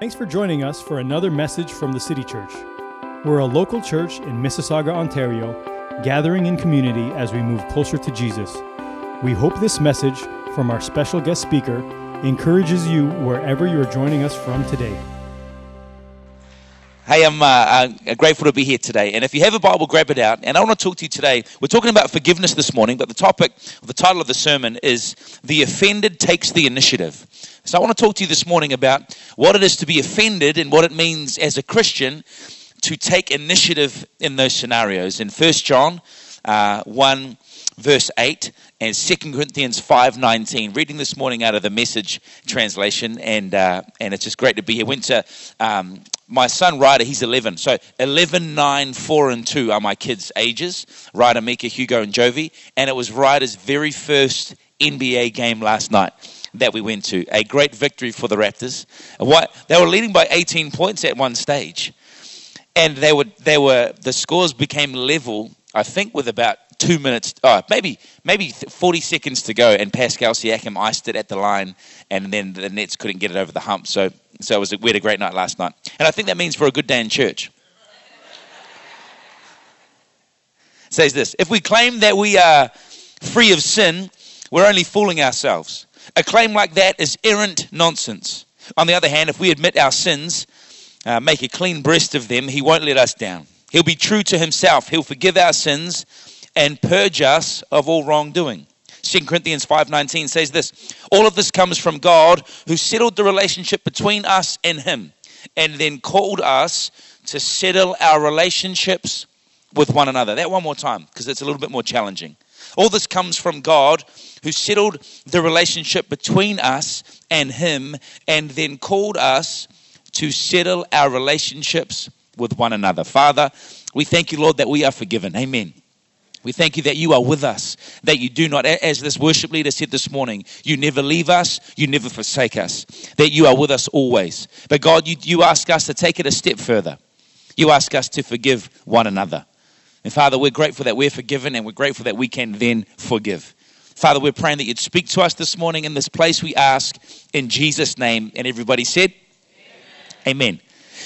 Thanks for joining us for another message from the City Church. We're a local church in Mississauga, Ontario, gathering in community as we move closer to Jesus. We hope this message from our special guest speaker encourages you wherever you're joining us from today. Hey, I'm uh, uh, grateful to be here today. And if you have a Bible, grab it out. And I want to talk to you today. We're talking about forgiveness this morning, but the topic, the title of the sermon is The Offended Takes the Initiative. So I want to talk to you this morning about what it is to be offended and what it means as a Christian to take initiative in those scenarios. In 1 John uh, 1, verse 8 and 2 Corinthians 5.19. Reading this morning out of the Message translation, and, uh, and it's just great to be here. Went to um, my son Ryder, he's 11. So 11, 9, 4, and 2 are my kids' ages. Ryder, Mika, Hugo, and Jovi. And it was Ryder's very first NBA game last night that we went to. A great victory for the Raptors. What, they were leading by 18 points at one stage. And they were, they were, the scores became level, I think, with about two minutes, oh, maybe maybe 40 seconds to go, and Pascal Siakam iced it at the line, and then the Nets couldn't get it over the hump. So, so it was a, we had a great night last night, and I think that means for a good day in church. says this: If we claim that we are free of sin, we're only fooling ourselves. A claim like that is errant nonsense. On the other hand, if we admit our sins, uh, make a clean breast of them, He won't let us down. He'll be true to Himself. He'll forgive our sins and purge us of all wrongdoing. 2 Corinthians 5:19 says this, all of this comes from God who settled the relationship between us and him and then called us to settle our relationships with one another. That one more time because it's a little bit more challenging. All this comes from God who settled the relationship between us and him and then called us to settle our relationships with one another. Father, we thank you Lord that we are forgiven. Amen. We thank you that you are with us, that you do not, as this worship leader said this morning, you never leave us, you never forsake us, that you are with us always. But God, you, you ask us to take it a step further. You ask us to forgive one another. And Father, we're grateful that we're forgiven and we're grateful that we can then forgive. Father, we're praying that you'd speak to us this morning in this place, we ask in Jesus' name. And everybody said, Amen. Amen.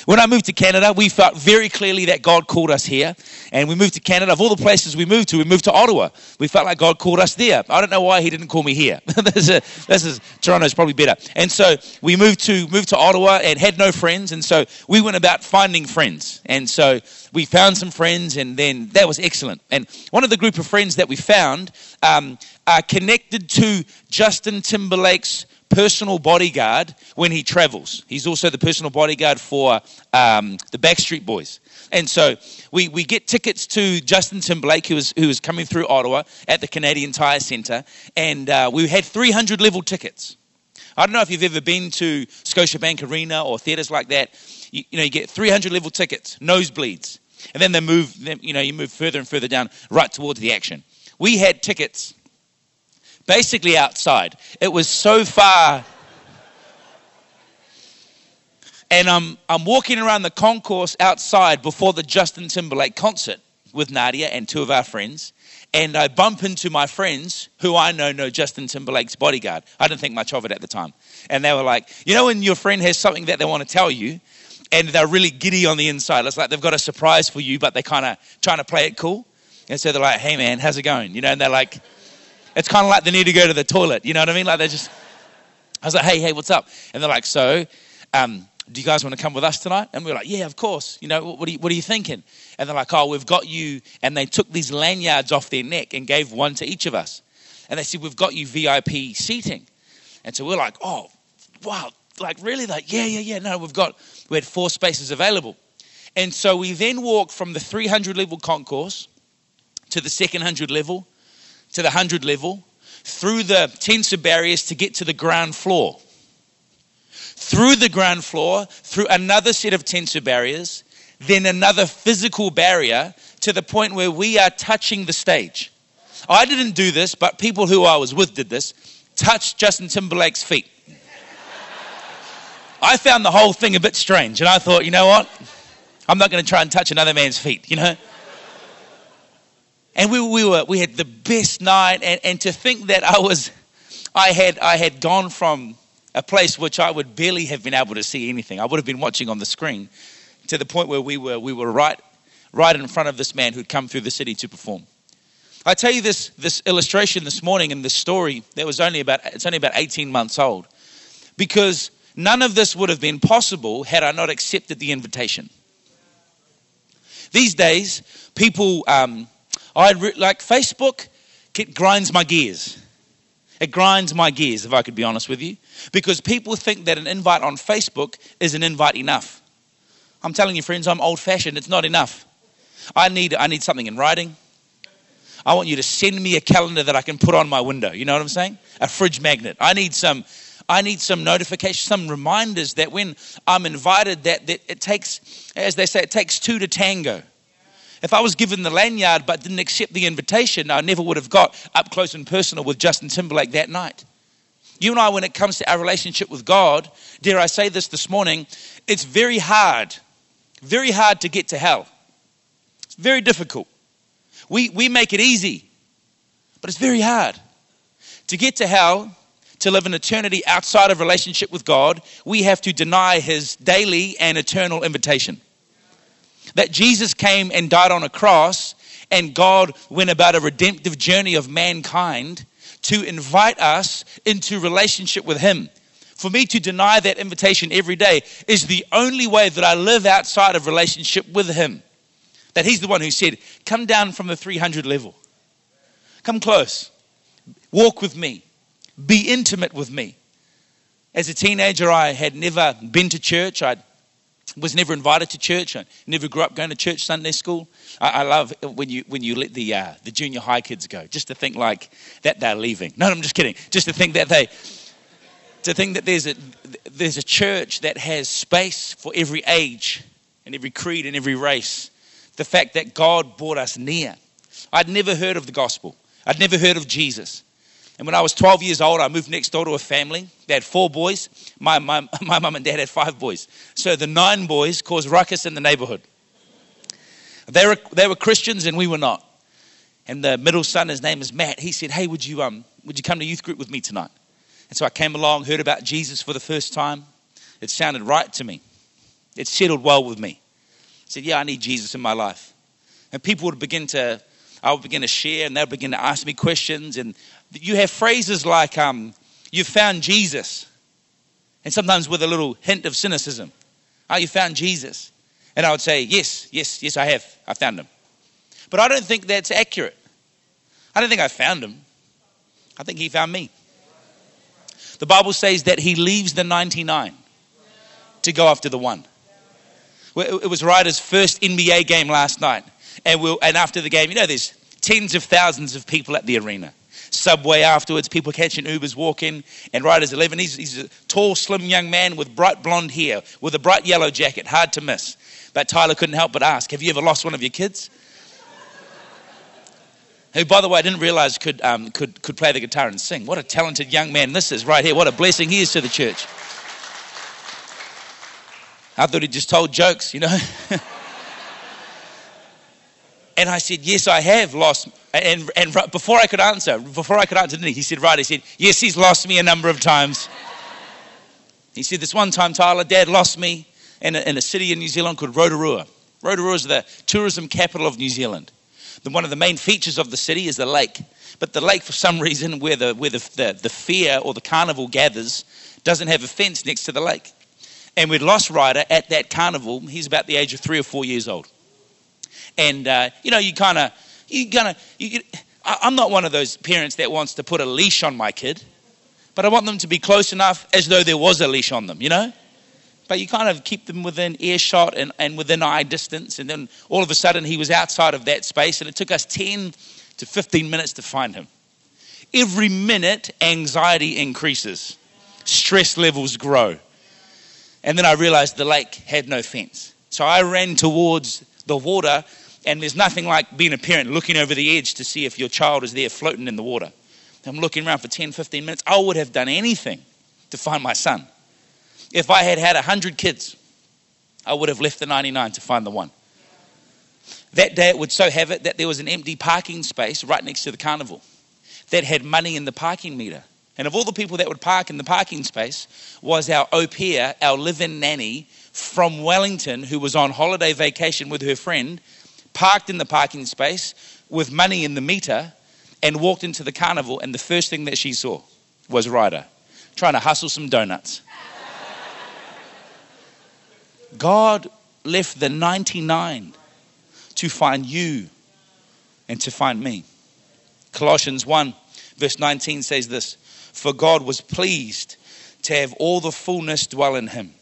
When I moved to Canada, we felt very clearly that God called us here. And we moved to Canada. Of all the places we moved to, we moved to Ottawa. We felt like God called us there. I don't know why He didn't call me here. this, is, this is Toronto's probably better. And so we moved to moved to Ottawa and had no friends. And so we went about finding friends. And so we found some friends, and then that was excellent. And one of the group of friends that we found um, are connected to Justin Timberlake's personal bodyguard when he travels. He's also the personal bodyguard for um, the Backstreet Boys. And so we, we get tickets to Justin Timberlake, who was, who was coming through Ottawa at the Canadian Tire Centre, and uh, we had 300 level tickets. I don't know if you've ever been to Scotiabank Arena or theatres like that. You, you, know, you get 300 level tickets, nosebleeds, and then they move. You know, you move further and further down, right towards the action. We had tickets basically outside. It was so far. And I'm, I'm walking around the concourse outside before the Justin Timberlake concert with Nadia and two of our friends. And I bump into my friends who I know know Justin Timberlake's bodyguard. I didn't think much of it at the time. And they were like, you know, when your friend has something that they want to tell you, and they're really giddy on the inside. It's like they've got a surprise for you, but they're kind of trying to play it cool. And so they're like, hey man, how's it going? You know, and they're like, it's kind of like they need to go to the toilet. You know what I mean? Like they just, I was like, hey, hey, what's up? And they're like, so, um, do you guys want to come with us tonight? And we are like, yeah, of course. You know, what are you, what are you thinking? And they're like, oh, we've got you. And they took these lanyards off their neck and gave one to each of us. And they said, we've got you VIP seating. And so we're like, oh, wow, like really? Like, yeah, yeah, yeah. No, we've got, we had four spaces available. And so we then walk from the 300 level concourse to the second 100 level to the 100 level, through the tensor barriers to get to the ground floor. Through the ground floor, through another set of tensor barriers, then another physical barrier to the point where we are touching the stage. I didn't do this, but people who I was with did this. Touched Justin Timberlake's feet. I found the whole thing a bit strange, and I thought, you know what? I'm not going to try and touch another man's feet, you know? And we, we were we had the best night and, and to think that i was i had i had gone from a place which I would barely have been able to see anything. I would have been watching on the screen to the point where we were, we were right, right in front of this man who'd come through the city to perform. I tell you this, this illustration this morning and this story that was only about, it's only about 18 months old because none of this would have been possible had I not accepted the invitation. These days, people, um, I like Facebook, it grinds my gears. It grinds my gears, if I could be honest with you, because people think that an invite on Facebook is an invite enough. I'm telling you, friends, I'm old fashioned. It's not enough. I need, I need something in writing. I want you to send me a calendar that I can put on my window. You know what I'm saying? A fridge magnet. I need some, I need some notifications, some reminders that when I'm invited, that, that it takes, as they say, it takes two to tango. If I was given the lanyard but didn't accept the invitation, I never would have got up close and personal with Justin Timberlake that night. You and I, when it comes to our relationship with God, dare I say this this morning, it's very hard, very hard to get to hell. It's very difficult. We, we make it easy, but it's very hard. To get to hell, to live an eternity outside of relationship with God, we have to deny his daily and eternal invitation that Jesus came and died on a cross, and God went about a redemptive journey of mankind to invite us into relationship with Him. For me to deny that invitation every day is the only way that I live outside of relationship with Him. That He's the one who said, Come down from the 300 level, come close, walk with me, be intimate with me. As a teenager, I had never been to church. I'd was never invited to church. I never grew up going to church Sunday school. I, I love when you when you let the uh, the junior high kids go, just to think like that they're leaving. No, I'm just kidding. Just to think that they to think that there's a there's a church that has space for every age and every creed and every race. The fact that God brought us near. I'd never heard of the gospel. I'd never heard of Jesus. And when I was 12 years old, I moved next door to a family. They had four boys. My, my, my mum and dad had five boys. So the nine boys caused ruckus in the neighborhood. They were, they were Christians and we were not. And the middle son, his name is Matt, he said, Hey, would you, um, would you come to youth group with me tonight? And so I came along, heard about Jesus for the first time. It sounded right to me, it settled well with me. I said, Yeah, I need Jesus in my life. And people would begin to I would begin to share and they would begin to ask me questions. And you have phrases like, um, you found Jesus. And sometimes with a little hint of cynicism. Oh, you found Jesus. And I would say, yes, yes, yes, I have. I found him. But I don't think that's accurate. I don't think I found him. I think he found me. The Bible says that he leaves the 99 to go after the one. It was Ryder's first NBA game last night. And, we'll, and after the game, you know, there's tens of thousands of people at the arena. Subway afterwards, people catching Ubers, walking, and Ryder's 11. He's, he's a tall, slim young man with bright blonde hair, with a bright yellow jacket, hard to miss. But Tyler couldn't help but ask, Have you ever lost one of your kids? Who, by the way, I didn't realize could, um, could, could play the guitar and sing. What a talented young man this is right here. What a blessing he is to the church. I thought he just told jokes, you know. And I said, Yes, I have lost. And, and before I could answer, before I could answer, he He said, Right. He said, Yes, he's lost me a number of times. He said, This one time, Tyler, dad lost me in a, in a city in New Zealand called Rotorua. Rotorua is the tourism capital of New Zealand. The, one of the main features of the city is the lake. But the lake, for some reason, where the, where the, the, the fair or the carnival gathers, doesn't have a fence next to the lake. And we'd lost Ryder at that carnival. He's about the age of three or four years old and uh, you know you kind of you kind of you I'm not one of those parents that wants to put a leash on my kid, but I want them to be close enough as though there was a leash on them, you know. But you kind of keep them within earshot and, and within eye distance, and then all of a sudden he was outside of that space, and it took us 10 to 15 minutes to find him. Every minute, anxiety increases, stress levels grow. And then I realized the lake had no fence. So I ran towards the water and there's nothing like being a parent looking over the edge to see if your child is there floating in the water. I'm looking around for 10, 15 minutes. I would have done anything to find my son. If I had had 100 kids, I would have left the 99 to find the one. That day, it would so have it that there was an empty parking space right next to the carnival that had money in the parking meter. And of all the people that would park in the parking space was our au pair, our live-in nanny from Wellington, who was on holiday vacation with her friend, parked in the parking space with money in the meter, and walked into the carnival. And the first thing that she saw was Ryder trying to hustle some donuts. God left the 99 to find you and to find me. Colossians 1, verse 19 says this For God was pleased to have all the fullness dwell in him,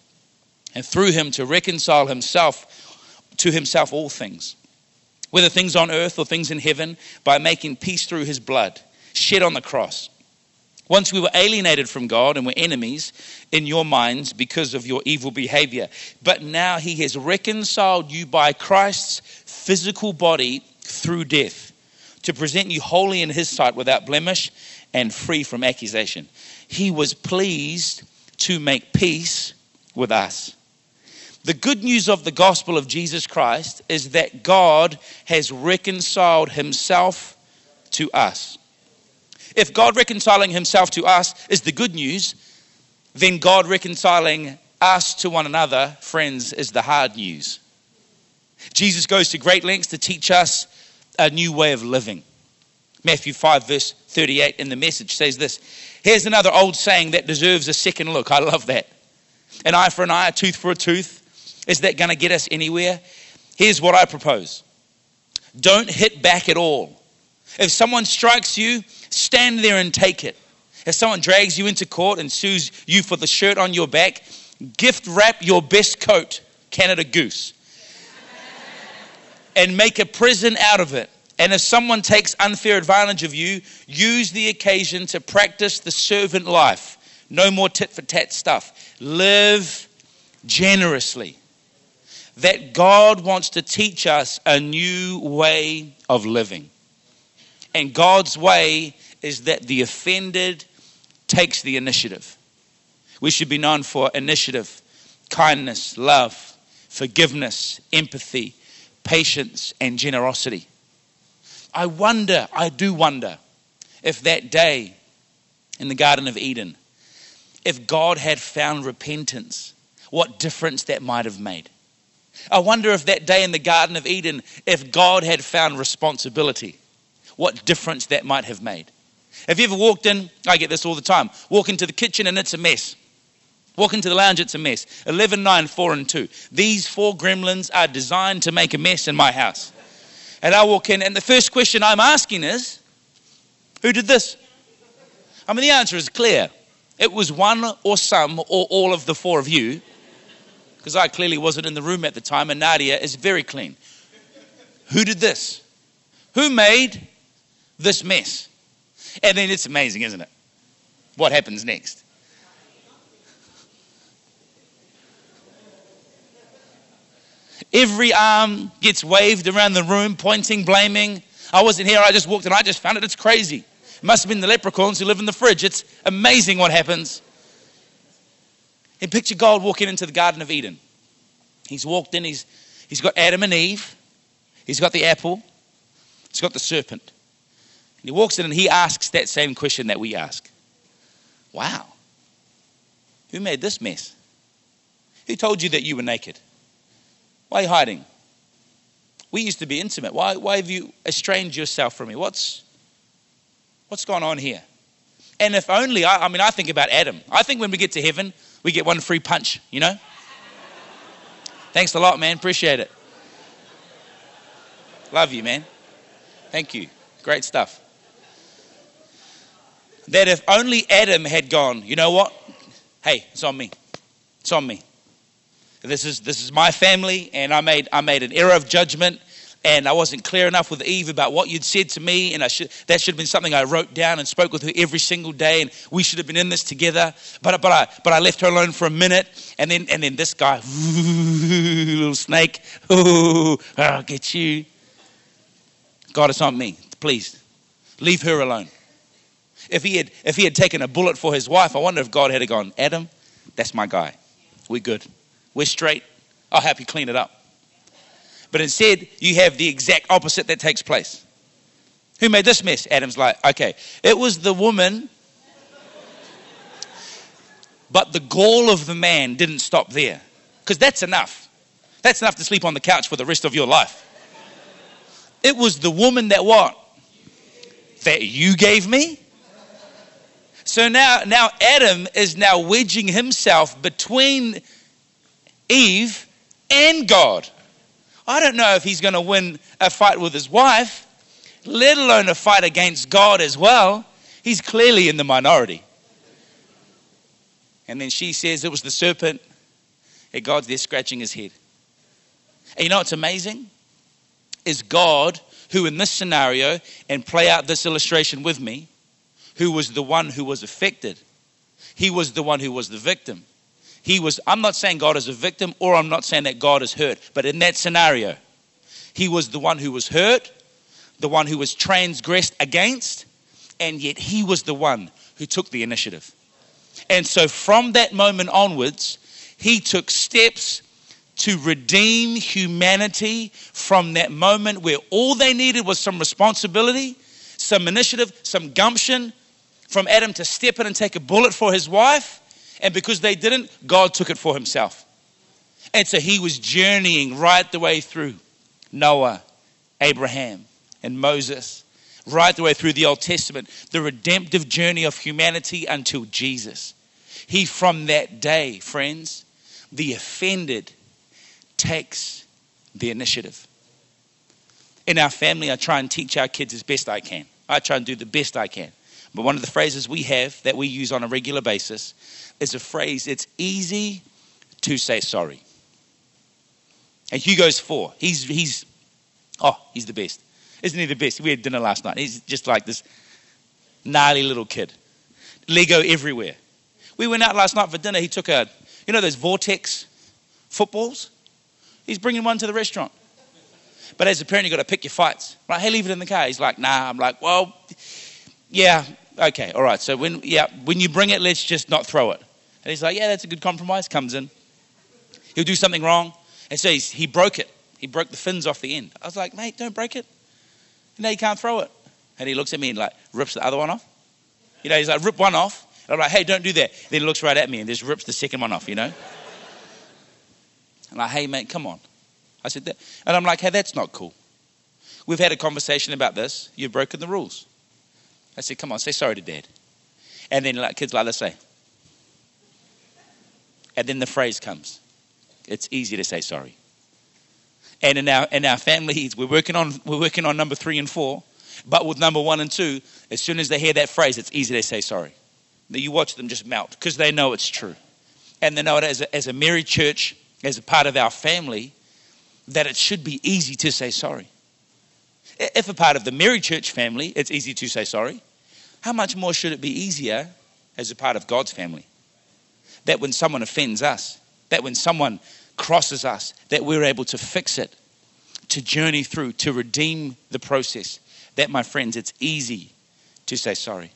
and through him to reconcile himself to himself all things, whether things on earth or things in heaven, by making peace through his blood shed on the cross. Once we were alienated from God and were enemies in your minds because of your evil behavior. But now he has reconciled you by Christ's physical body through death to present you holy in his sight without blemish and free from accusation. He was pleased to make peace with us. The good news of the gospel of Jesus Christ is that God has reconciled himself to us. If God reconciling himself to us is the good news, then God reconciling us to one another, friends, is the hard news. Jesus goes to great lengths to teach us a new way of living. Matthew 5, verse 38 in the message says this Here's another old saying that deserves a second look. I love that. An eye for an eye, a tooth for a tooth. Is that going to get us anywhere? Here's what I propose don't hit back at all. If someone strikes you, stand there and take it. If someone drags you into court and sues you for the shirt on your back, gift wrap your best coat, Canada Goose, and make a prison out of it. And if someone takes unfair advantage of you, use the occasion to practice the servant life. No more tit for tat stuff. Live generously. That God wants to teach us a new way of living. And God's way is that the offended takes the initiative. We should be known for initiative, kindness, love, forgiveness, empathy, patience, and generosity. I wonder, I do wonder, if that day in the Garden of Eden, if God had found repentance, what difference that might have made. I wonder if that day in the Garden of Eden, if God had found responsibility, what difference that might have made. Have you ever walked in? I get this all the time. Walk into the kitchen and it's a mess. Walk into the lounge, it's a mess. 11, 9, 4, and 2. These four gremlins are designed to make a mess in my house. And I walk in, and the first question I'm asking is, Who did this? I mean, the answer is clear. It was one or some or all of the four of you, because I clearly wasn't in the room at the time, and Nadia is very clean. Who did this? Who made this mess? And then it's amazing, isn't it? What happens next? Every arm gets waved around the room, pointing, blaming. I wasn't here, I just walked in, I just found it. It's crazy. It must have been the leprechauns who live in the fridge. It's amazing what happens. And picture God walking into the Garden of Eden. He's walked in, he's, he's got Adam and Eve, he's got the apple, he's got the serpent. And he walks in and he asks that same question that we ask Wow, who made this mess? Who told you that you were naked? Why are you hiding? We used to be intimate. Why, why have you estranged yourself from me? What's, what's going on here? And if only, I, I mean, I think about Adam. I think when we get to heaven, we get one free punch, you know? Thanks a lot, man. Appreciate it. Love you, man. Thank you. Great stuff. That if only Adam had gone, you know what? Hey, it's on me. It's on me. This is this is my family, and I made I made an error of judgment, and I wasn't clear enough with Eve about what you'd said to me, and I should that should have been something I wrote down and spoke with her every single day, and we should have been in this together. But but I but I left her alone for a minute, and then and then this guy, little snake, ooh, I'll get you. God, it's not me. Please, leave her alone. If he had if he had taken a bullet for his wife, I wonder if God had gone, Adam, that's my guy. We're good. We're straight. I'll help you clean it up. But instead, you have the exact opposite that takes place. Who made this mess? Adam's like, okay, it was the woman But the gall of the man didn't stop there. Because that's enough. That's enough to sleep on the couch for the rest of your life. It was the woman that what? That you gave me? So now, now Adam is now wedging himself between Eve and God. I don't know if he's going to win a fight with his wife, let alone a fight against God as well. He's clearly in the minority. And then she says it was the serpent. And God's there scratching his head. And you know what's amazing? Is God, who in this scenario, and play out this illustration with me, who was the one who was affected. He was the one who was the victim. He was, I'm not saying God is a victim or I'm not saying that God is hurt, but in that scenario, he was the one who was hurt, the one who was transgressed against, and yet he was the one who took the initiative. And so from that moment onwards, he took steps to redeem humanity from that moment where all they needed was some responsibility, some initiative, some gumption from Adam to step in and take a bullet for his wife. And because they didn't, God took it for himself. And so he was journeying right the way through Noah, Abraham, and Moses, right the way through the Old Testament, the redemptive journey of humanity until Jesus. He, from that day, friends, the offended takes the initiative. In our family, I try and teach our kids as best I can. I try and do the best I can. But one of the phrases we have that we use on a regular basis is a phrase it's easy to say sorry. And Hugo's four. He's, he's, oh, he's the best. Isn't he the best? We had dinner last night. He's just like this gnarly little kid. Lego everywhere. We went out last night for dinner. He took a, you know, those vortex footballs? He's bringing one to the restaurant. But as a parent, you've got to pick your fights. Right? Hey, leave it in the car. He's like, nah. I'm like, well, yeah, okay, all right. So when, yeah, when you bring it, let's just not throw it. And he's like, yeah, that's a good compromise. Comes in. He'll do something wrong. And so he broke it. He broke the fins off the end. I was like, mate, don't break it. You know, you can't throw it. And he looks at me and like rips the other one off. You know, he's like, rip one off. And I'm like, hey, don't do that. Then he looks right at me and just rips the second one off, you know? And I'm like, hey, mate, come on. I said that. And I'm like, hey, that's not cool. We've had a conversation about this. You've broken the rules. I said, come on, say sorry to dad. And then like kids like this say. And then the phrase comes. It's easy to say sorry. And in our in our families, we're working on we're working on number three and four. But with number one and two, as soon as they hear that phrase, it's easy to say sorry. You watch them just melt because they know it's true. And they know it as a, as a Marychurch, as a part of our family, that it should be easy to say sorry. If a part of the Marychurch family, it's easy to say sorry, how much more should it be easier as a part of God's family? That when someone offends us, that when someone crosses us, that we're able to fix it, to journey through, to redeem the process. That, my friends, it's easy to say sorry.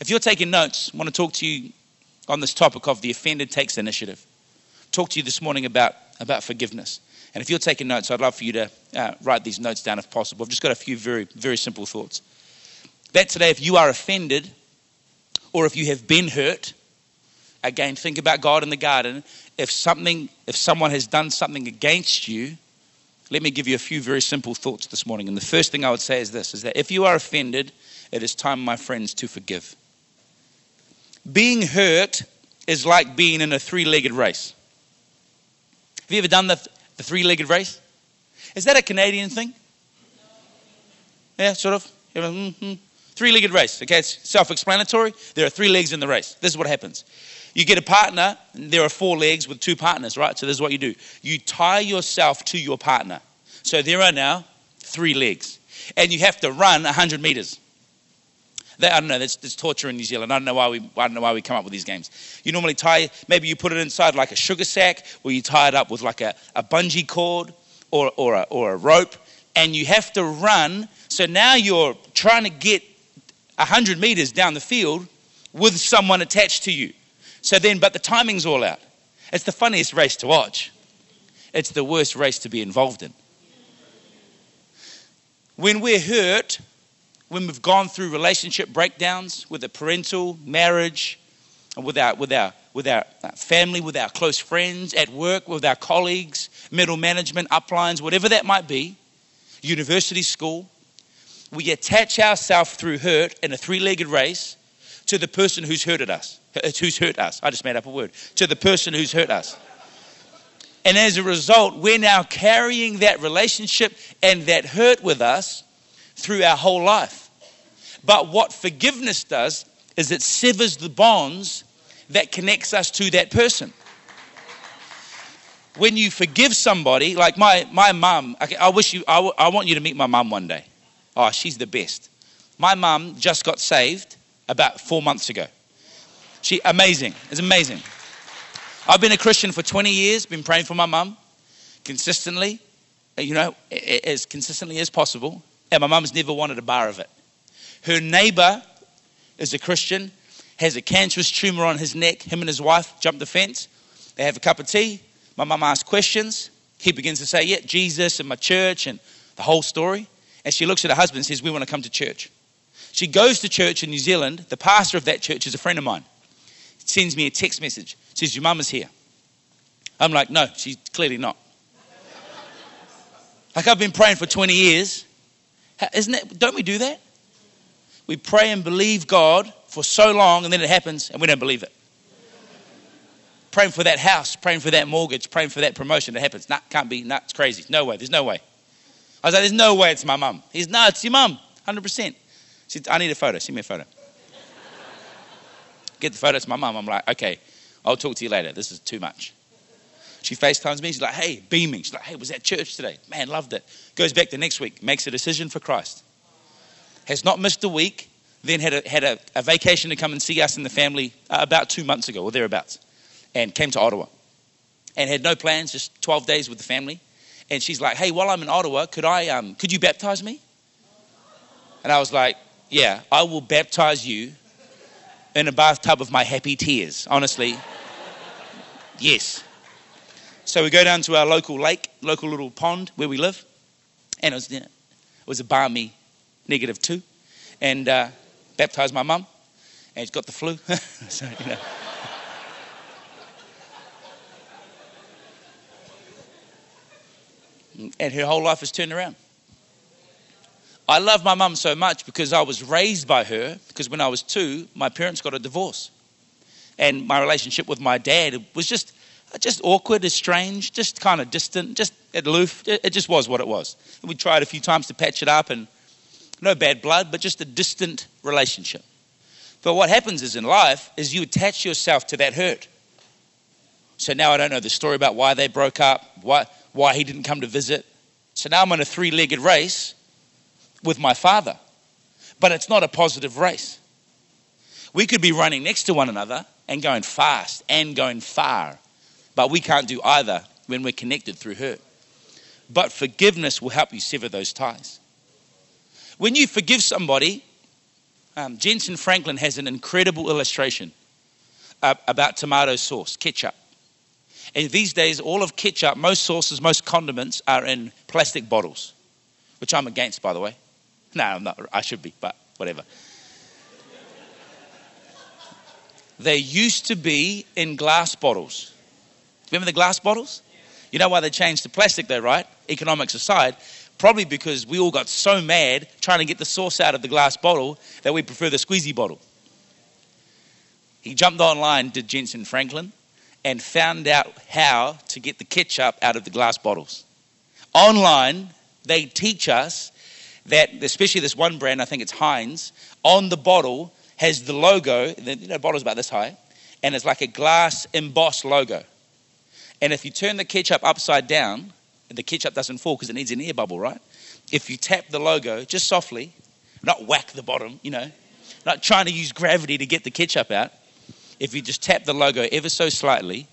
If you're taking notes, I want to talk to you on this topic of the offended takes initiative. Talk to you this morning about, about forgiveness. And if you're taking notes, I'd love for you to uh, write these notes down if possible. I've just got a few very, very simple thoughts. That today, if you are offended or if you have been hurt, again, think about God in the garden. If something, if someone has done something against you, let me give you a few very simple thoughts this morning. And the first thing I would say is this is that if you are offended, it is time, my friends, to forgive. Being hurt is like being in a three legged race. Have you ever done the, the three legged race? Is that a Canadian thing? Yeah, sort of. Mm-hmm. Three legged race. Okay, it's self explanatory. There are three legs in the race. This is what happens. You get a partner, there are four legs with two partners, right? So this is what you do you tie yourself to your partner. So there are now three legs. And you have to run 100 meters. That, I don't know. That's, that's, torture in New Zealand. I don't know why we. I don't know why we come up with these games. You normally tie. Maybe you put it inside like a sugar sack, or you tie it up with like a, a bungee cord or or a, or a rope, and you have to run. So now you're trying to get hundred meters down the field with someone attached to you. So then, but the timing's all out. It's the funniest race to watch. It's the worst race to be involved in. When we're hurt, when we've gone through relationship breakdowns with a parental marriage, with our, with our with our uh, family, with our close friends, at work, with our colleagues, middle management, uplines, whatever that might be, university school. We attach ourselves through hurt in a three legged race to the person who's hurted us. Uh, who's hurt us. I just made up a word. To the person who's hurt us. And as a result, we're now carrying that relationship and that hurt with us through our whole life. But what forgiveness does is it severs the bonds that connects us to that person. When you forgive somebody, like my, my mum, I, I wish you, I, w- I want you to meet my mum one day. Oh, she's the best. My mum just got saved about four months ago. She, amazing. It's amazing. I've been a Christian for 20 years, been praying for my mum consistently, you know, as consistently as possible. And my mum's never wanted a bar of it. Her neighbor is a Christian has a cancerous tumor on his neck. Him and his wife jump the fence. They have a cup of tea. My mum asks questions. He begins to say, Yeah, Jesus and my church and the whole story. And she looks at her husband and says, We want to come to church. She goes to church in New Zealand. The pastor of that church is a friend of mine. Sends me a text message. Says, Your mum is here. I'm like, No, she's clearly not. like I've been praying for 20 years. Isn't it? Don't we do that? We pray and believe God for so long and then it happens and we don't believe it. praying for that house, praying for that mortgage, praying for that promotion. It happens. Nah, can't be. Nah, it's crazy. No way. There's no way. I was like, there's no way it's my mum. He's, no, it's your mum. 100%. She said, I need a photo. Send me a photo. Get the photo. It's my mum. I'm like, okay, I'll talk to you later. This is too much. She FaceTimes me. She's like, hey, beaming. She's like, hey, was that church today? Man, loved it. Goes back the next week, makes a decision for Christ. Has not missed a week, then had a, had a, a vacation to come and see us and the family uh, about two months ago or thereabouts, and came to Ottawa, and had no plans, just 12 days with the family. And she's like, "Hey, while I'm in Ottawa, could I, um, could you baptize me?" And I was like, "Yeah, I will baptize you in a bathtub of my happy tears." Honestly, yes. So we go down to our local lake, local little pond where we live, and it was, it was a balmy negative two, and uh, baptized my mum, and she's got the flu. so, you know. and her whole life has turned around. I love my mum so much because I was raised by her, because when I was two, my parents got a divorce. And my relationship with my dad was just, just awkward, estranged, just kind of distant, just aloof. It just was what it was. we tried a few times to patch it up and no bad blood, but just a distant relationship. But what happens is in life is you attach yourself to that hurt. So now I don't know the story about why they broke up, why, why he didn't come to visit. So now I'm in a three legged race with my father. But it's not a positive race. We could be running next to one another and going fast and going far, but we can't do either when we're connected through hurt. But forgiveness will help you sever those ties. When you forgive somebody, um, Jentezen Franklin has an incredible illustration uh, about tomato sauce, ketchup. And these days, all of ketchup, most sauces, most condiments are in plastic bottles, which I'm against, by the way. No, I'm not. I should be, but whatever. They used to be in glass bottles. Remember the glass bottles? You know why they changed to plastic, though, right? Economics aside, Probably because we all got so mad trying to get the sauce out of the glass bottle that we prefer the squeezy bottle. He jumped online, did Jentezen Franklin, and found out how to get the ketchup out of the glass bottles. Online, they teach us that, especially this one brand, I think it's Heinz, on the bottle has the logo, the you know, bottle's about this high, and it's like a glass embossed logo. And if you turn the ketchup upside down, the ketchup doesn't fall because it needs an air bubble, right? If you tap the logo just softly, not whack the bottom, you know, not trying to use gravity to get the ketchup out, if you just tap the logo ever so slightly,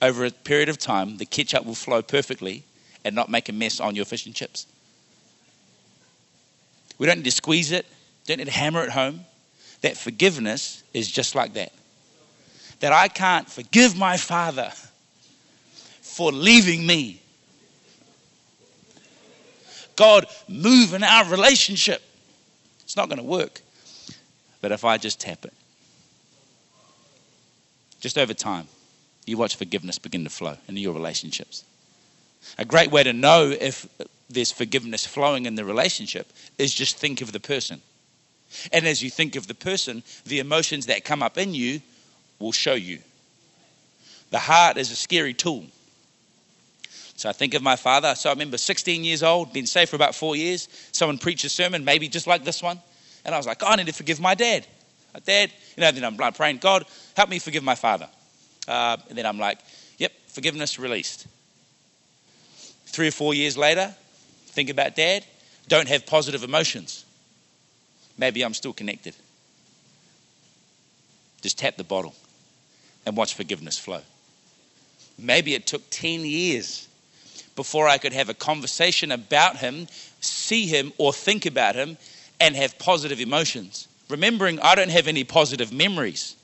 over a period of time, the ketchup will flow perfectly and not make a mess on your fish and chips. We don't need to squeeze it, don't need to hammer it home. That forgiveness is just like that. That I can't forgive my father for leaving me God, move in our relationship. It's not going to work. But if I just tap it, just over time, you watch forgiveness begin to flow into your relationships. A great way to know if there's forgiveness flowing in the relationship is just think of the person. And as you think of the person, the emotions that come up in you will show you. The heart is a scary tool. So I think of my father. So I remember 16 years old, been saved for about four years. Someone preached a sermon, maybe just like this one. And I was like, oh, I need to forgive my dad. My dad, you know, then I'm praying, God, help me forgive my father. Uh, and then I'm like, yep, forgiveness released. Three or four years later, think about dad, don't have positive emotions. Maybe I'm still connected. Just tap the bottle and watch forgiveness flow. Maybe it took 10 years before I could have a conversation about him, see him, or think about him, and have positive emotions. Remembering I don't have any positive memories,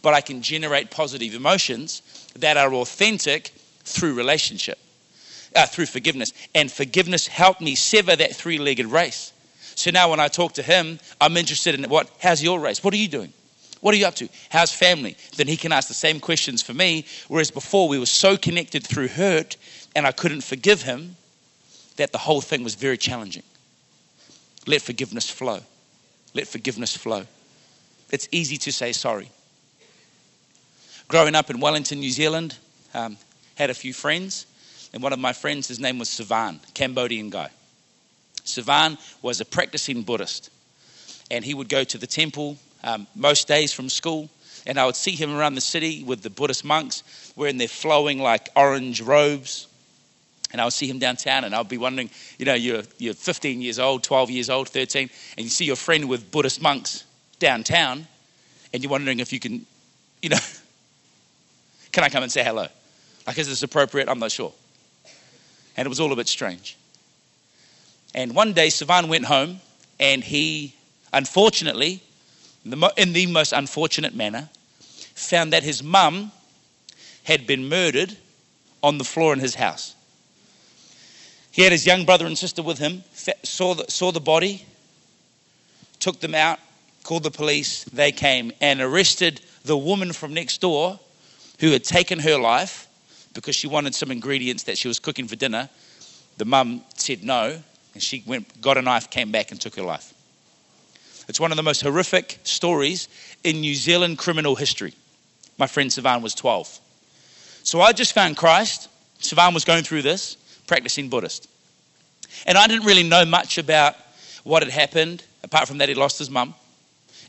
but I can generate positive emotions that are authentic through relationship, uh, through forgiveness. And forgiveness helped me sever that three legged race. So now when I talk to him, I'm interested in what, how's your race? What are you doing? What are you up to? How's family? Then he can ask the same questions for me. Whereas before we were so connected through hurt and I couldn't forgive him that the whole thing was very challenging. Let forgiveness flow. Let forgiveness flow. It's easy to say sorry. Growing up in Wellington, New Zealand, um, had a few friends, and one of my friends, his name was Savan, Cambodian guy. Savan was a practicing Buddhist, and he would go to the temple um, most days from school, and I would see him around the city with the Buddhist monks wearing their flowing like orange robes and I would see him downtown, and I'd be wondering, you know, you're, you're 15 years old, 12 years old, 13, and you see your friend with Buddhist monks downtown, and you're wondering if you can, you know, can I come and say hello? Like, is this appropriate? I'm not sure. And it was all a bit strange. And one day, Savan went home, and he, unfortunately, in the most unfortunate manner, found that his mum had been murdered on the floor in his house. He had his young brother and sister with him, saw the, saw the body, took them out, called the police. They came and arrested the woman from next door who had taken her life because she wanted some ingredients that she was cooking for dinner. The mum said no, and she went, got a knife, came back, and took her life. It's one of the most horrific stories in New Zealand criminal history. My friend Savan was 12. So I just found Christ. Savan was going through this practicing Buddhist. And I didn't really know much about what had happened, apart from that he lost his mum.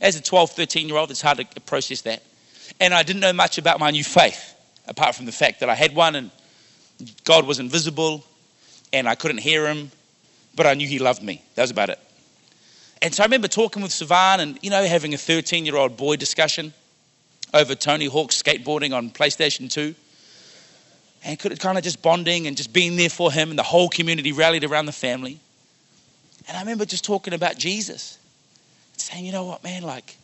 As a 12, 13 year old, it's hard to process that. And I didn't know much about my new faith, apart from the fact that I had one and God was invisible and I couldn't hear him, but I knew he loved me. That was about it. And so I remember talking with Savan and, you know, having a 13 year old boy discussion over Tony Hawk's skateboarding on PlayStation 2 and kind of just bonding and just being there for him, and the whole community rallied around the family. And I remember just talking about Jesus, saying, you know what, man, like,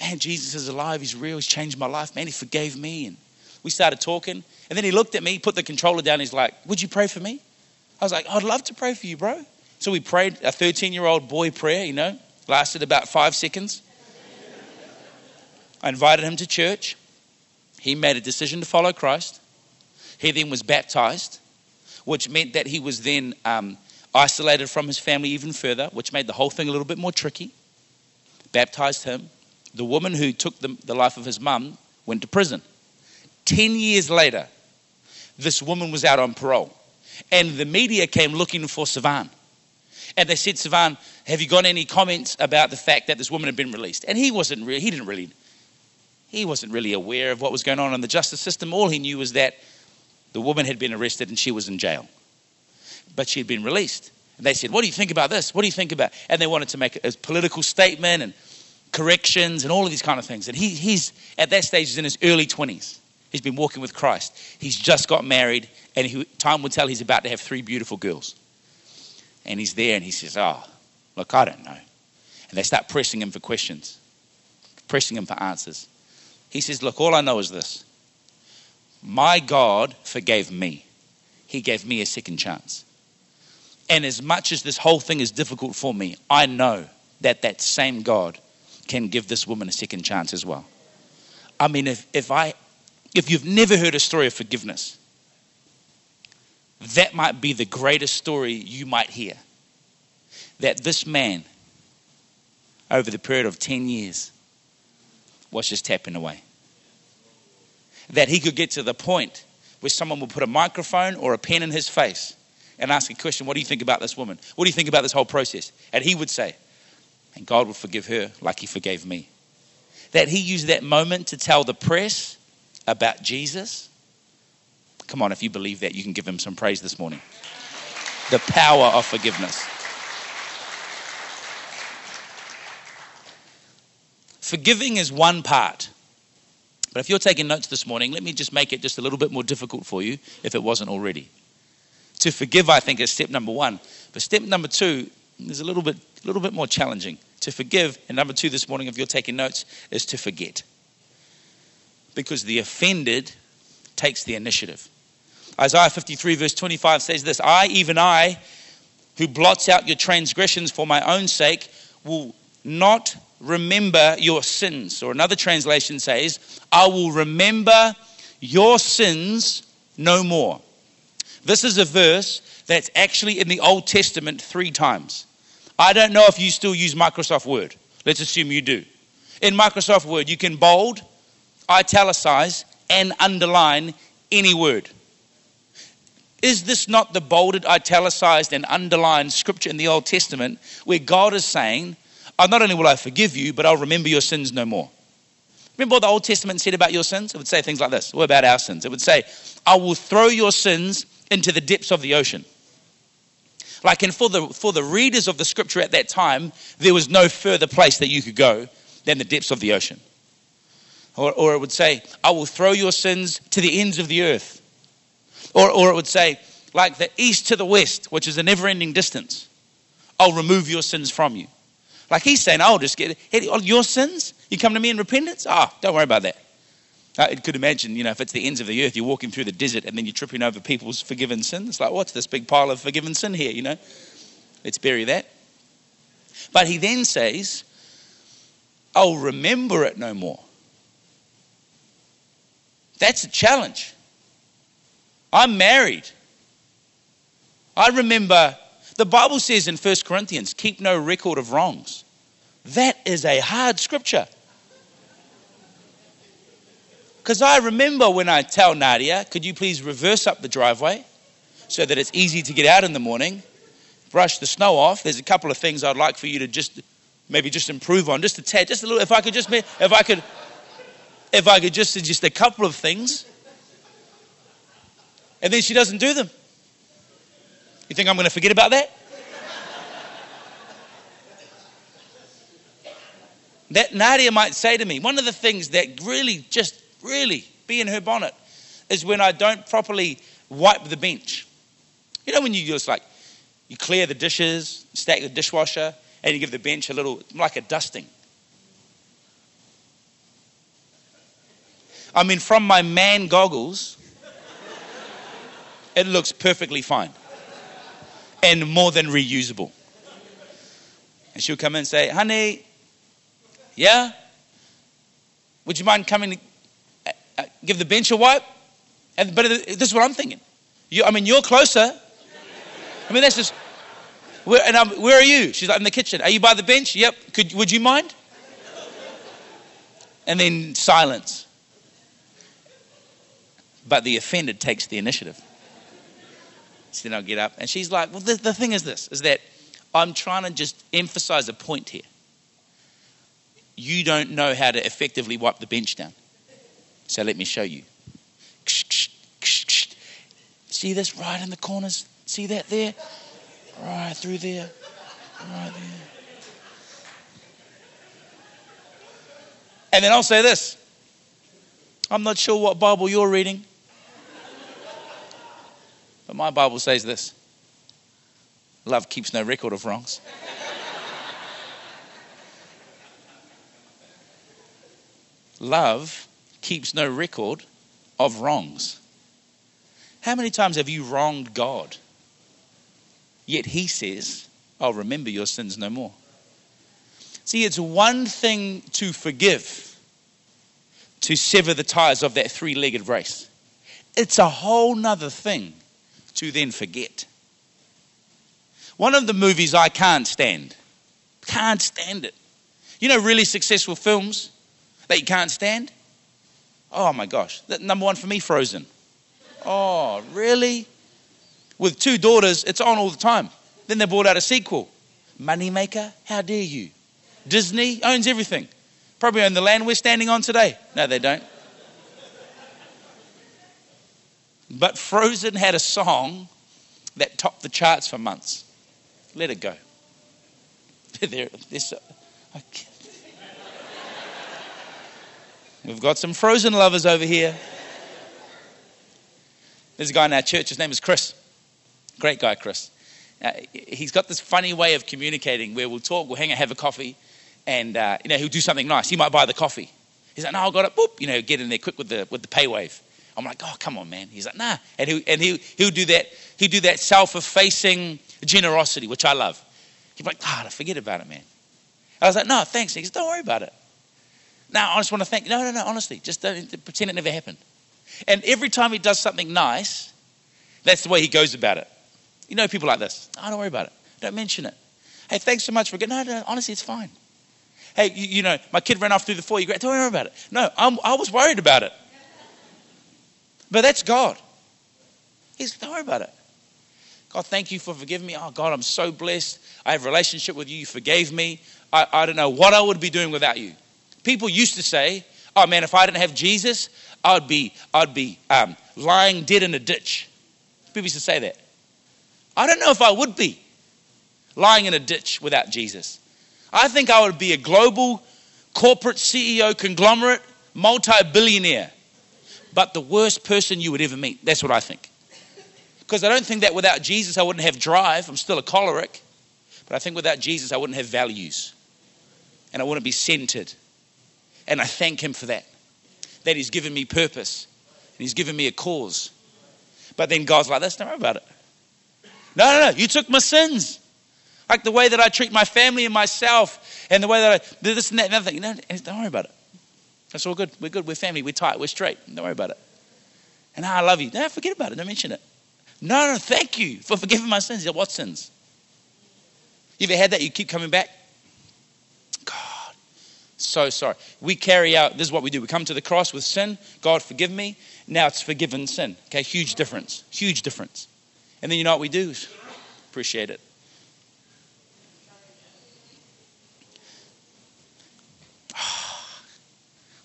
man, Jesus is alive, he's real, he's changed my life, man, he forgave me. And we started talking, and then he looked at me, put the controller down, he's like, Would you pray for me? I was like, I'd love to pray for you, bro. So we prayed a 13 year old boy prayer, you know, lasted about five seconds. I invited him to church. He made a decision to follow Christ. He then was baptized, which meant that he was then um, isolated from his family even further, which made the whole thing a little bit more tricky. Baptized him. The woman who took the, the life of his mum went to prison. Ten years later, this woman was out on parole. And the media came looking for Savan. And they said, Savan, have you got any comments about the fact that this woman had been released? And he wasn't really, he didn't really, he wasn't really aware of what was going on in the justice system. All he knew was that the woman had been arrested and she was in jail. But she had been released. And they said, What do you think about this? What do you think about? And they wanted to make a political statement and corrections and all of these kind of things. And he, he's at that stage, he's in his early 20s. He's been walking with Christ. He's just got married, and he, time will tell he's about to have three beautiful girls. And he's there and he says, Oh, look, I don't know. And they start pressing him for questions, pressing him for answers. He says, Look, all I know is this my God forgave me. He gave me a second chance. And as much as this whole thing is difficult for me, I know that that same God can give this woman a second chance as well. I mean, if, if I if you've never heard a story of forgiveness, that might be the greatest story you might hear. That this man, over the period of 10 years, was just tapping away. That he could get to the point where someone would put a microphone or a pen in his face and ask a question What do you think about this woman? What do you think about this whole process? And he would say, And God would forgive her like he forgave me. That he used that moment to tell the press about Jesus Come on, if you believe that, you can give him some praise this morning. The power of forgiveness. Forgiving is one part. But if you're taking notes this morning, let me just make it just a little bit more difficult for you if it wasn't already. To forgive, I think, is step number one. But step number two is a little bit, a little bit more challenging. To forgive, and number two this morning, if you're taking notes, is to forget. Because the offended takes the initiative. Isaiah 53, verse 25 says this I, even I, who blots out your transgressions for my own sake, will not remember your sins. Or another translation says, I will remember your sins no more. This is a verse that's actually in the Old Testament three times. I don't know if you still use Microsoft Word. Let's assume you do. In Microsoft Word, you can bold, italicize, and underline any word. Is this not the bolded, italicized, and underlined scripture in the Old Testament where God is saying, Not only will I forgive you, but I'll remember your sins no more? Remember what the Old Testament said about your sins? It would say things like this. What about our sins? It would say, I will throw your sins into the depths of the ocean. Like, and for the, for the readers of the scripture at that time, there was no further place that you could go than the depths of the ocean. Or, or it would say, I will throw your sins to the ends of the earth. Or, or it would say, like the east to the west, which is a never ending distance. I'll remove your sins from you. Like he's saying, I'll just get it. Your sins? You come to me in repentance? Ah, oh, don't worry about that. I could imagine, you know, if it's the ends of the earth, you're walking through the desert and then you're tripping over people's forgiven sins. It's like, what's this big pile of forgiven sin here, you know? Let's bury that. But he then says, I'll remember it no more. That's a challenge. I'm married. I remember the Bible says in 1 Corinthians, keep no record of wrongs. That is a hard scripture. Because I remember when I tell Nadia, could you please reverse up the driveway so that it's easy to get out in the morning, brush the snow off. There's a couple of things I'd like for you to just maybe just improve on, just a tad, just a little. If I could just, if I could, if I could just suggest a couple of things and then she doesn't do them. You think I'm going to forget about that? that Nadia might say to me, one of the things that really, just really bee in her bonnet is when I don't properly wipe the bench. You know, when you just like, you clear the dishes, stack the dishwasher, and you give the bench a little, like a dusting. I mean, from my man goggles, it looks perfectly fine and more than reusable. And she'll come in and say, honey, yeah? Would you mind coming to uh, uh, give the bench a wipe? And, but this is what I'm thinking. You, I mean, you're closer. I mean, that's just. Where, and I'm, where are you? She's like, in the kitchen. Are you by the bench? Yep. Could, would you mind? And then silence. But the offended takes the initiative. So then I'll get up. And she's like, Well, the, the thing is this, is that I'm trying to just emphasize a point here. You don't know how to effectively wipe the bench down. So let me show you. See this right in the corners? See that there? Right through there. Right there. And then I'll say this I'm not sure what Bible you're reading. But my Bible says this love keeps no record of wrongs. love keeps no record of wrongs. How many times have you wronged God? Yet He says, I'll remember your sins no more. See, it's one thing to forgive, to sever the ties of that three legged race. It's a whole nother thing to then forget. One of the movies I can't stand, can't stand it. You know, really successful films that you can't stand? Oh my gosh. That, number one for me, Frozen. Oh, really? With two daughters, it's on all the time. Then they brought out a sequel. Moneymaker? How dare you? Disney owns everything. Probably own the land we're standing on today. No, they don't. But Frozen had a song that topped the charts for months. Let it go. there, so, We've got some Frozen lovers over here. There's a guy in our church, his name is Chris. Great guy, Chris. Uh, he's got this funny way of communicating where we'll talk, we'll hang out, have a coffee, and uh, you know he'll do something nice. He might buy the coffee. He's like, "No, I got it." Boop, you know, get in there quick with the with the pay wave. I'm like, "Oh, come on, man." He's like, "Nah," and he and he he'll do that. He'll do that self-effacing generosity, which I love. He's like, "Ah, oh, forget about it, man." I was like, "No, thanks." He goes, "Don't worry about it." Now I just want to thank. No, no, no. Honestly, just don't pretend it never happened. And every time he does something nice, that's the way he goes about it. You know people like this. Oh, don't worry about it. Don't mention it. Hey, thanks so much for getting. No, no, honestly, it's fine. Hey, you, you know, my kid ran off through the foyer. Don't worry about it. No, I'm, I was worried about it. But that's God. He's don't worry about it. God, thank you for forgiving me. Oh, God, I'm so blessed. I have a relationship with you. You forgave me. I, I don't know what I would be doing without you. People used to say, oh, man, if I didn't have Jesus, I'd be, I'd be um, lying dead in a ditch. People used to say that. I don't know if I would be lying in a ditch without Jesus. I think I would be a global corporate CEO conglomerate, multi billionaire, but the worst person you would ever meet. That's what I think. Because I don't think that without Jesus I wouldn't have drive. I'm still a choleric. But I think without Jesus I wouldn't have values. And I wouldn't be centered. And I thank Him for that. That He's given me purpose. And He's given me a cause. But then God's like, let's not worry about it. No, no, no. You took my sins. Like the way that I treat my family and myself, and the way that I do this and that and other thing. No, don't worry about it. That's all good. We're good. We're family. We're tight. We're straight. Don't worry about it. And I love you. No, forget about it. Don't mention it. No, no, thank you for forgiving my sins. What sins? You ever had that? You keep coming back? God, so sorry. We carry out, this is what we do. We come to the cross with sin. God, forgive me. Now it's forgiven sin. Okay, huge difference. Huge difference. And then you know what we do? Appreciate it.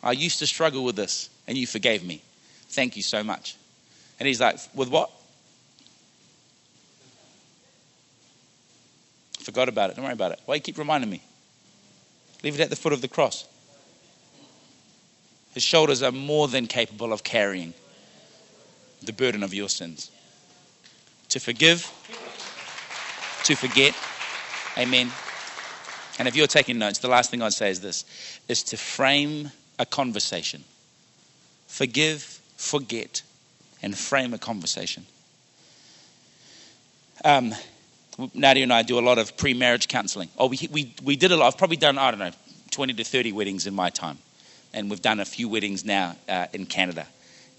I used to struggle with this, and you forgave me. Thank you so much. And he's like, With what? Forgot about it. Don't worry about it. Why you keep reminding me? Leave it at the foot of the cross. His shoulders are more than capable of carrying the burden of your sins. To forgive, to forget. Amen. And if you're taking notes, the last thing I'd say is this is to frame a conversation. Forgive, forget, and frame a conversation. Um, Nadia and I do a lot of pre marriage counseling. Oh, we, we, we did a lot. I've probably done, I don't know, 20 to 30 weddings in my time. And we've done a few weddings now uh, in Canada.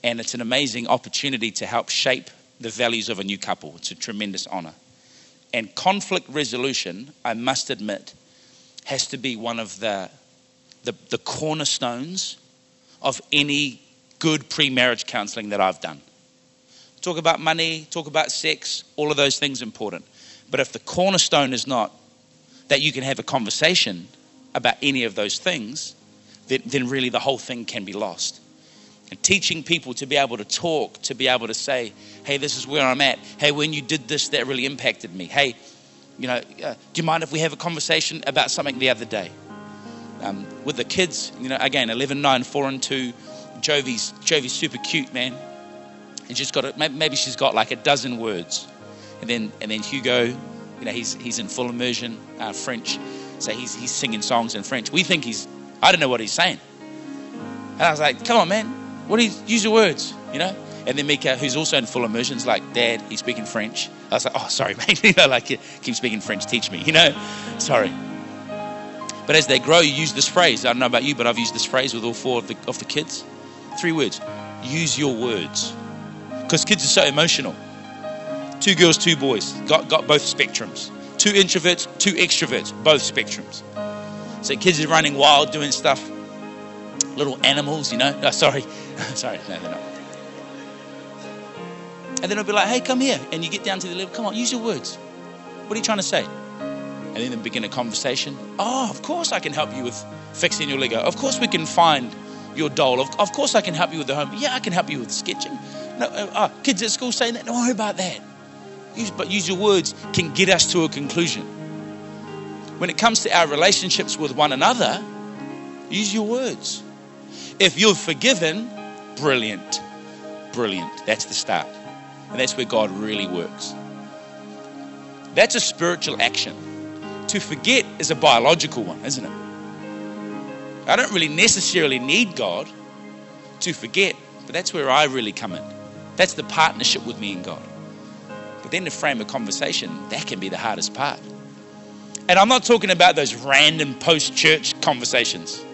And it's an amazing opportunity to help shape the values of a new couple. It's a tremendous honor. And conflict resolution, I must admit, has to be one of the the, the cornerstones of any good pre marriage counseling that I've done. Talk about money, talk about sex, all of those things important. But if the cornerstone is not that you can have a conversation about any of those things, then, then really the whole thing can be lost. And teaching people to be able to talk, to be able to say, hey, this is where I'm at. Hey, when you did this, that really impacted me. Hey, you know, uh, do you mind if we have a conversation about something the other day? Um, with the kids, you know, again, 11, 9, 4 and 2. Jovi's, Jovi's super cute, man. And she's got, a, maybe she's got like a dozen words. And then, and then Hugo, you know, he's, he's in full immersion, uh, French. So he's, he's singing songs in French. We think he's, I don't know what he's saying. And I was like, come on, man. What do you, use your words, you know? And then Mika, who's also in full immersion, is like, Dad, he's speaking French. I was like, oh, sorry, mate. you know, like, keep speaking French, teach me, you know? Sorry. But as they grow, you use this phrase. I don't know about you, but I've used this phrase with all four of the, of the kids. Three words. Use your words. Because kids are so emotional. Two girls, two boys. Got, got both spectrums. Two introverts, two extroverts. Both spectrums. So kids are running wild, doing stuff. Little animals, you know. Oh, sorry. sorry. No, they're not. And then I'll be like, hey, come here. And you get down to the level. Come on, use your words. What are you trying to say? And then begin a conversation. Oh, of course I can help you with fixing your Lego. Of course we can find your doll. Of, of course I can help you with the home. Yeah, I can help you with sketching. No, uh, uh, kids at school saying that. Don't worry about that. Use, but use your words can get us to a conclusion. When it comes to our relationships with one another, use your words. If you're forgiven, brilliant. Brilliant. That's the start. And that's where God really works. That's a spiritual action. To forget is a biological one, isn't it? I don't really necessarily need God to forget, but that's where I really come in. That's the partnership with me and God. But then to frame a conversation, that can be the hardest part. And I'm not talking about those random post church conversations.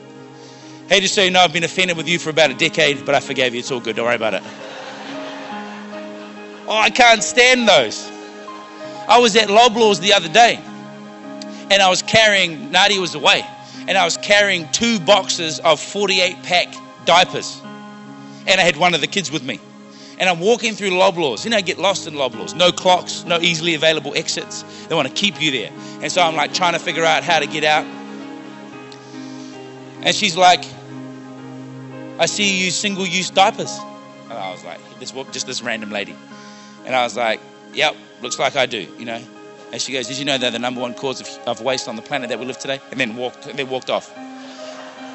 Hey, just so you know, I've been offended with you for about a decade, but I forgave you. It's all good. Don't worry about it. Oh, I can't stand those. I was at Loblaws the other day and I was carrying, Nadia was away, and I was carrying two boxes of 48 pack diapers. And I had one of the kids with me. And I'm walking through Loblaws. You know, get lost in Loblaws. No clocks, no easily available exits. They want to keep you there. And so I'm like trying to figure out how to get out. And she's like, I see you use single use diapers. And I was like, this just this random lady. And I was like, yep, looks like I do, you know. And she goes, Did you know they're the number one cause of, of waste on the planet that we live today? And then walked, and walked off.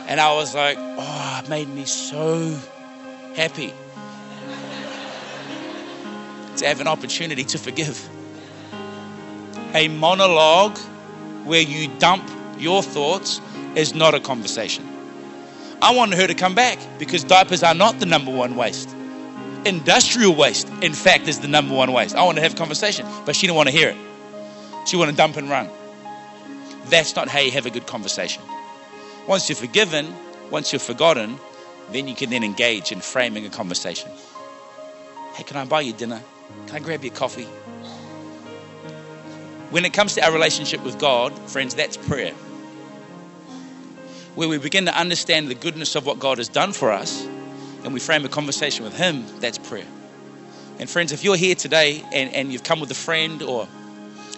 And I was like, Oh, it made me so happy to have an opportunity to forgive. A monologue where you dump your thoughts is not a conversation. I wanted her to come back because diapers are not the number one waste. Industrial waste, in fact, is the number one waste. I want to have a conversation, but she didn't want to hear it. She want to dump and run. That's not how you have a good conversation. Once you're forgiven, once you're forgotten, then you can then engage in framing a conversation. Hey, can I buy you dinner? Can I grab you coffee? When it comes to our relationship with God, friends, that's prayer. Where we begin to understand the goodness of what God has done for us and we frame a conversation with Him, that's prayer. And friends, if you're here today and, and you've come with a friend or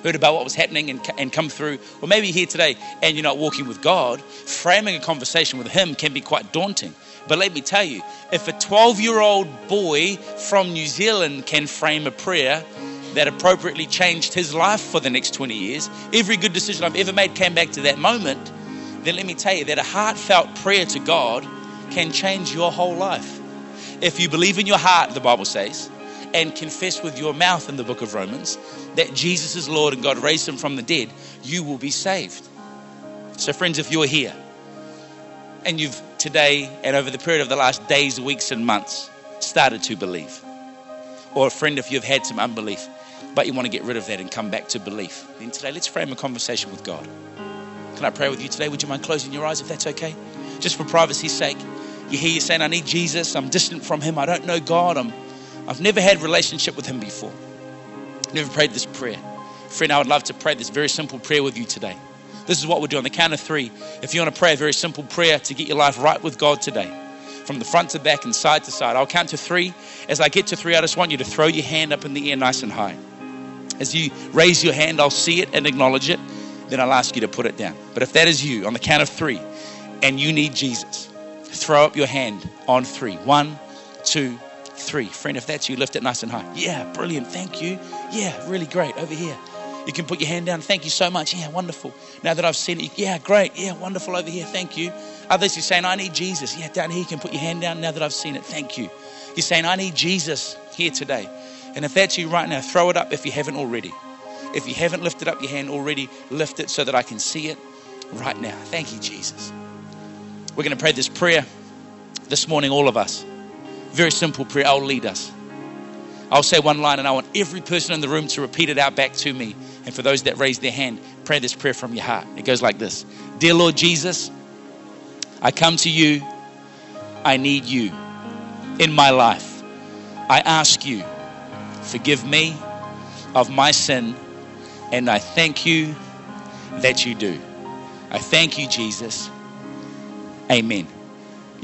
heard about what was happening and, and come through, or maybe you're here today and you're not walking with God, framing a conversation with Him can be quite daunting. But let me tell you, if a 12 year old boy from New Zealand can frame a prayer that appropriately changed his life for the next 20 years, every good decision I've ever made came back to that moment, then let me tell you that a heartfelt prayer to God can change your whole life. If you believe in your heart, the Bible says, and confess with your mouth in the book of Romans that Jesus is Lord and God raised him from the dead, you will be saved. So, friends, if you're here and you've today and over the period of the last days, weeks, and months started to believe, or a friend, if you've had some unbelief, but you want to get rid of that and come back to belief, then today let's frame a conversation with God. Can I pray with you today? Would you mind closing your eyes if that's okay? Just for privacy's sake. You hear you saying, I need Jesus. I'm distant from him. I don't know God. I'm I've never had relationship with him before. Never prayed this prayer. Friend, I would love to pray this very simple prayer with you today. This is what we'll do on the count of three. If you want to pray a very simple prayer to get your life right with God today, from the front to back and side to side, I'll count to three. As I get to three, I just want you to throw your hand up in the air nice and high. As you raise your hand, I'll see it and acknowledge it. Then I'll ask you to put it down. But if that is you, on the count of three, and you need Jesus, throw up your hand on three. One, two, three. Friend, if that's you, lift it nice and high. Yeah, brilliant. Thank you. Yeah, really great. Over here. You can put your hand down. Thank you so much. Yeah, wonderful. Now that I've seen it, yeah, great. Yeah, wonderful over here. Thank you. Others, you're saying, I need Jesus. Yeah, down here, you can put your hand down now that I've seen it. Thank you. You're saying, I need Jesus here today. And if that's you right now, throw it up if you haven't already. If you haven't lifted up your hand already, lift it so that I can see it right now. Thank you, Jesus. We're going to pray this prayer this morning, all of us. Very simple prayer. I'll lead us. I'll say one line and I want every person in the room to repeat it out back to me. And for those that raise their hand, pray this prayer from your heart. It goes like this Dear Lord Jesus, I come to you. I need you. in my life. I ask you, forgive me of my sin, and I thank you that you do. I thank you, Jesus. Amen.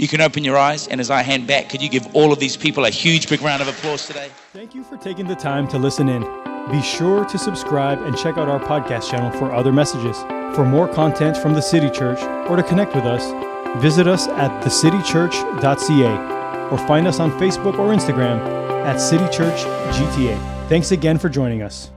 You can open your eyes, and as I hand back, could you give all of these people a huge big round of applause today? Thank you for taking the time to listen in. Be sure to subscribe and check out our podcast channel for other messages. For more content from the City Church or to connect with us, visit us at thecitychurch.ca or find us on Facebook or Instagram at City Church GTA. Thanks again for joining us.